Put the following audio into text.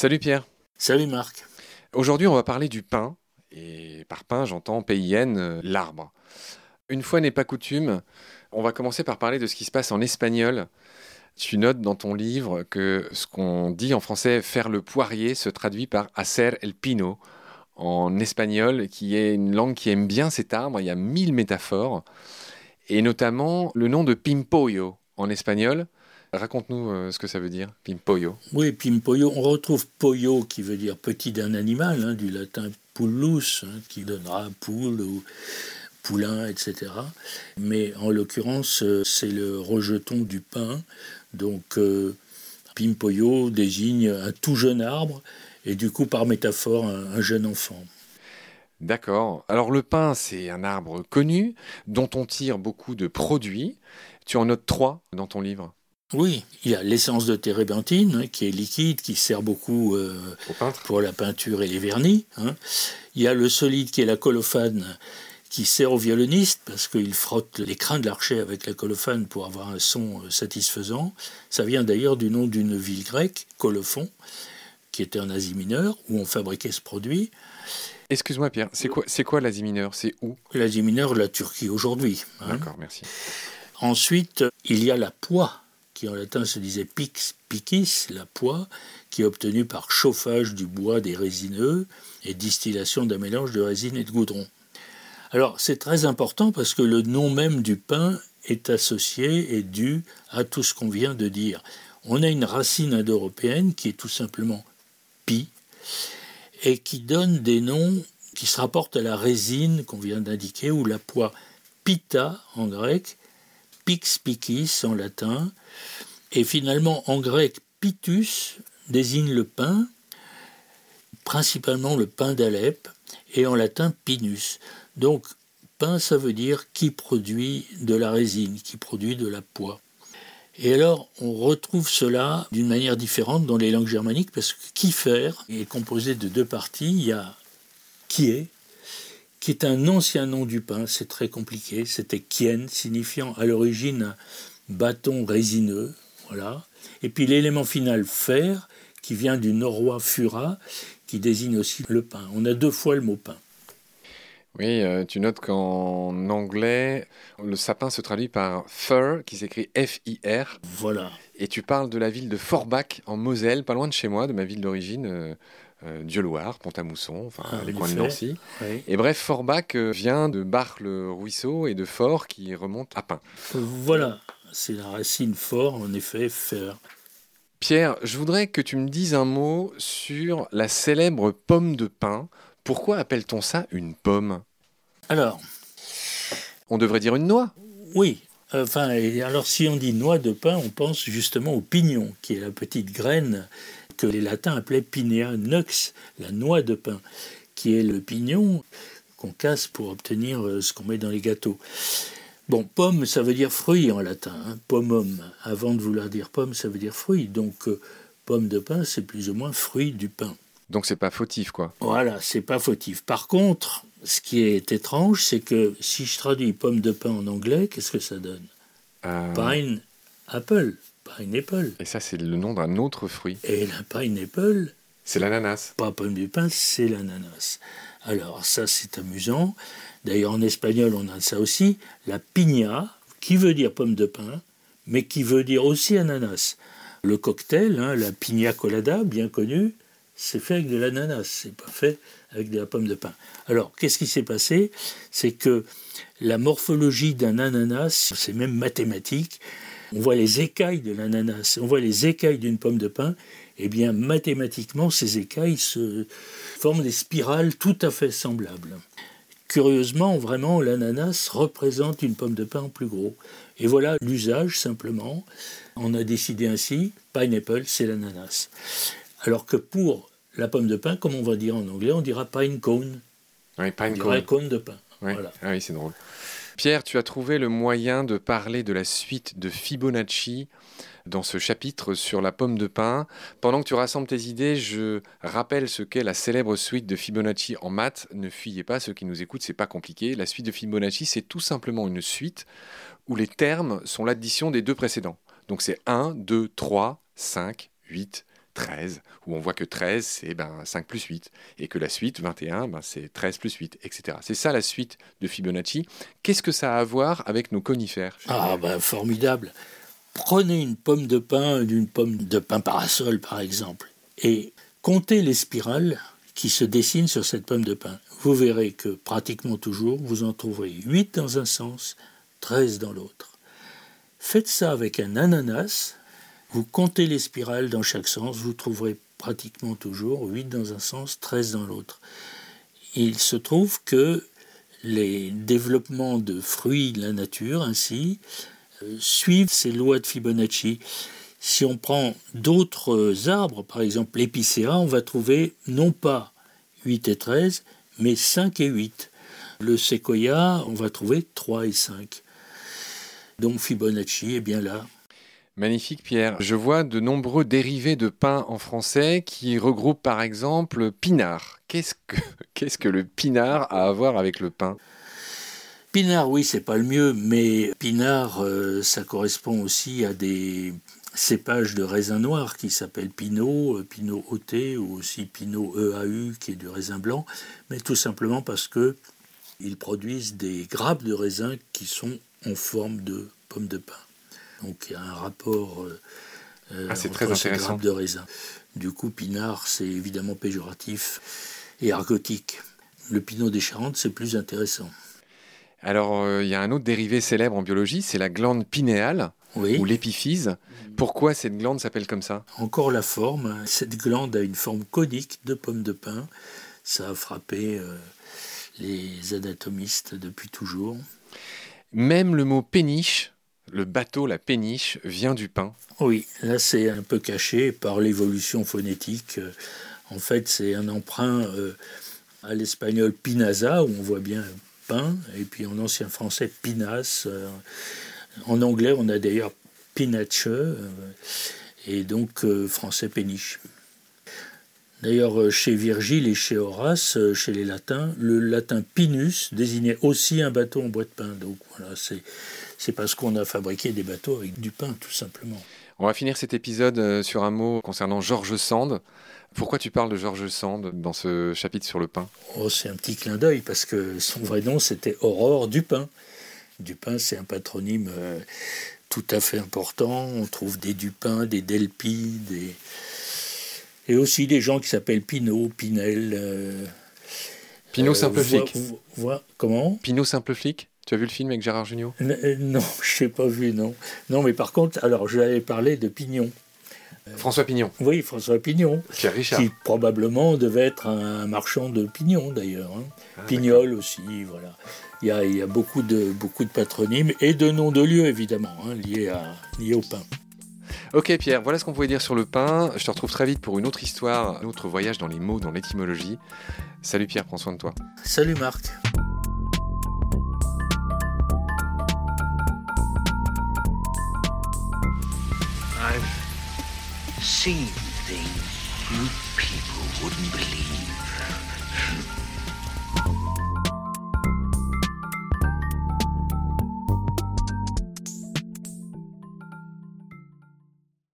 Salut Pierre. Salut Marc. Aujourd'hui, on va parler du pain. Et par pain, j'entends PIN, euh, l'arbre. Une fois n'est pas coutume, on va commencer par parler de ce qui se passe en espagnol. Tu notes dans ton livre que ce qu'on dit en français faire le poirier se traduit par hacer el pino en espagnol, qui est une langue qui aime bien cet arbre. Il y a mille métaphores, et notamment le nom de pimpollo en espagnol. Raconte-nous euh, ce que ça veut dire, pimpollo. Oui, pimpollo, on retrouve pollo qui veut dire petit d'un animal, hein, du latin pullus, hein, qui donnera poule ou poulain, etc. Mais en l'occurrence, euh, c'est le rejeton du pain. Donc, euh, pimpollo désigne un tout jeune arbre et du coup, par métaphore, un, jeune enfant. D'accord. Alors le pain, c'est un arbre connu dont on tire beaucoup de produits. Tu en notes trois dans ton livre? Oui, il y a l'essence de térébenthine hein, qui est liquide, qui sert beaucoup euh, pour la peinture et les vernis. Hein. Il y a le solide qui est la colophane qui sert au violoniste parce qu'il frotte les crins de l'archet avec la colophane pour avoir un son euh, satisfaisant. Ça vient d'ailleurs du nom d'une ville grecque, Colophon, qui était en Asie mineure, où on fabriquait ce produit. Excuse-moi Pierre, c'est quoi, c'est quoi l'Asie mineure? C'est où? L'Asie mineure, la Turquie aujourd'hui. Hein. D'accord, merci. Ensuite, il y a la poix, qui en latin se disait pix picis, la poix, qui est obtenue par chauffage du bois des résineux et distillation d'un mélange de résine et de goudron. Alors c'est très important parce que le nom même du pain est associé et dû à tout ce qu'on vient de dire. On a une racine indo-européenne qui est tout simplement pi et qui donne des noms qui se rapportent à la résine qu'on vient d'indiquer ou la poix pita en grec, pix en latin, et finalement en grec pitus désigne le pain, principalement le pain d'Alep, et en latin pinus. Donc pain ça veut dire qui produit de la résine, qui produit de la poix. Et alors, on retrouve cela d'une manière différente dans les langues germaniques parce que Kiefer est composé de deux parties. Il y a Kie, qui est un ancien nom du pain, c'est très compliqué. C'était Kien, signifiant à l'origine bâton résineux. Voilà. Et puis l'élément final fer, qui vient du norrois fura, qui désigne aussi le pain. On a deux fois le mot pain. Oui, euh, tu notes qu'en anglais, le sapin se traduit par fir, qui s'écrit F-I-R. Voilà. Et tu parles de la ville de Forbach, en Moselle, pas loin de chez moi, de ma ville d'origine, euh, euh Dieu-Loire, Pont-à-Mousson, enfin ah, les coins de Nancy. Et bref, Forbach euh, vient de Bar-le-Ruisseau et de Fort qui remonte à Pin. Voilà, c'est la racine fort, en effet, fer. Pierre, je voudrais que tu me dises un mot sur la célèbre pomme de pin. Pourquoi appelle-t-on ça une pomme? Alors. On devrait dire une noix Oui. Enfin, alors si on dit noix de pain, on pense justement au pignon, qui est la petite graine que les latins appelaient pinea nux, la noix de pain, qui est le pignon qu'on casse pour obtenir euh, ce qu'on met dans les gâteaux. Bon, pomme, ça veut dire fruit en latin, hein, pomum. Avant de vouloir dire pomme, ça veut dire fruit. Donc, euh, pomme de pain, c'est plus ou moins fruit du pain. Donc c'est pas fautif, quoi. Voilà, c'est pas fautif. Par contre, ce qui est étrange, c'est que si je traduis pomme de pain en anglais, qu'est-ce que ça donne? Euh... Pine apple, pineapple. Et ça, c'est le nom d'un autre fruit. Et la pineapple C'est l'ananas. Pas pomme de pain, c'est l'ananas. Alors ça, c'est amusant. D'ailleurs, en espagnol, on a ça aussi. La piña, qui veut dire pomme de pain, mais qui veut dire aussi ananas. Le cocktail, hein, la piña colada, bien connu, c'est fait avec de l'ananas, c'est pas fait avec de la pomme de pin. Alors, qu'est-ce qui s'est passé? C'est que la morphologie d'un ananas, c'est même mathématique. On voit les écailles de l'ananas, on voit les écailles d'une pomme de pin, et eh bien mathématiquement, ces écailles se forment des spirales tout à fait semblables. Curieusement, vraiment, l'ananas représente une pomme de pin en plus gros. Et voilà l'usage simplement. On a décidé ainsi, pineapple, c'est l'ananas. Alors que pour la pomme de pain, comme on va dire en anglais, on dira pine cone. Oui, pine cone. de pain. Ah oui, c'est drôle. Pierre, tu as trouvé le moyen de parler de la suite de Fibonacci dans ce chapitre sur la pomme de pain. Pendant que tu rassembles tes idées, je rappelle ce qu'est la célèbre suite de Fibonacci en maths. Ne fuyez pas, ceux qui nous écoutent, c'est pas compliqué. La suite de Fibonacci, c'est tout simplement une suite où les termes sont l'addition des deux précédents. Donc c'est 1, 2, 3, 5, 8, 13, où on voit que 13, c'est ben, 5 plus 8, et que la suite, 21, ben, c'est 13 plus 8, etc. C'est ça la suite de Fibonacci. Qu'est-ce que ça a à voir avec nos conifères? Ah, ben formidable. Prenez une pomme de pin, d'une pomme de pin parasol par exemple, et comptez les spirales qui se dessinent sur cette pomme de pin. Vous verrez que pratiquement toujours, vous en trouverez 8 dans un sens, 13 dans l'autre. Faites ça avec un ananas, vous comptez les spirales dans chaque sens, vous trouverez pratiquement toujours 8 dans un sens, 13 dans l'autre. Il se trouve que les développements de fruits de la nature, ainsi, euh, suivent ces lois de Fibonacci. Si on prend d'autres arbres, par exemple l'épicéa, on va trouver non pas 8 et 13, mais 5 et 8. Le séquoia, on va trouver 3 et 5. Donc Fibonacci est bien là. Magnifique Pierre. Je vois de nombreux dérivés de pain en français qui regroupent par exemple pinard. Qu'est-ce que, le pinard a à voir avec le pain? Pinard, oui, c'est pas le mieux, mais pinard, euh, ça correspond aussi à des cépages de raisin noir qui s'appellent Pinot, euh, Pinot OT ou aussi Pinot EAU qui est du raisin blanc, mais tout simplement parce que ils produisent des grappes de raisin qui sont en forme de pommes de pin. Donc il y a un rapport euh, euh ah, très intéressant. de raisin. Du coup, pinard, c'est évidemment péjoratif et argotique. Le pinot des Charentes, c'est plus intéressant. Alors, euh, il y a un autre dérivé célèbre en biologie, c'est la glande pinéale ou l'épiphyse. Pourquoi cette glande s'appelle comme ça? Encore la forme. Cette glande a une forme conique de pomme de pin. Ça a frappé euh, les anatomistes depuis toujours. Même le mot péniche le bateau, la péniche, vient du pain. Oui, là c'est un peu caché par l'évolution phonétique. En fait, c'est un emprunt euh, à l'espagnol pinaza, où on voit bien pain, et puis en ancien français pinas. Euh, en anglais, on a d'ailleurs pinache, euh, et donc français péniche. D'ailleurs, chez Virgile et chez Horace, chez les latins, le latin pinus désignait aussi un bateau en bois de pain. Donc voilà, c'est c'est parce qu'on a fabriqué des bateaux avec du pain, tout simplement. On va finir cet épisode euh, sur un mot concernant Georges Sand. Pourquoi tu parles de Georges Sand dans ce chapitre sur le pain oh, C'est un petit clin d'œil parce que son vrai nom c'était Aurore Dupin. Dupin, c'est un patronyme euh, tout à fait important. On trouve des Dupin, des Delpi, des... et aussi des gens qui s'appellent Pinot, Pinel. Euh, Pinot simple flic. comment Pinot simple flic tu as vu le film avec Gérard Jugnot euh, Non, je n'ai pas vu, non. Non, mais par contre, alors je l'avais parlé de Pignon. François Pignon. Oui, François Pignon. Pierre Richard. Qui probablement devait être un marchand de pignons d'ailleurs. Hein. Ah, Pignol aussi, voilà. Il y, a, il y a, beaucoup, de, beaucoup de patronymes et de noms de lieux évidemment, hein, liés, à, liés au pain. Ok Pierre, voilà ce qu'on pouvait dire sur le pain. Je te retrouve très vite pour une autre histoire, un autre voyage dans les mots, dans l'étymologie. Salut Pierre, prends soin de toi. Salut Marc. seen things you people wouldn't believe.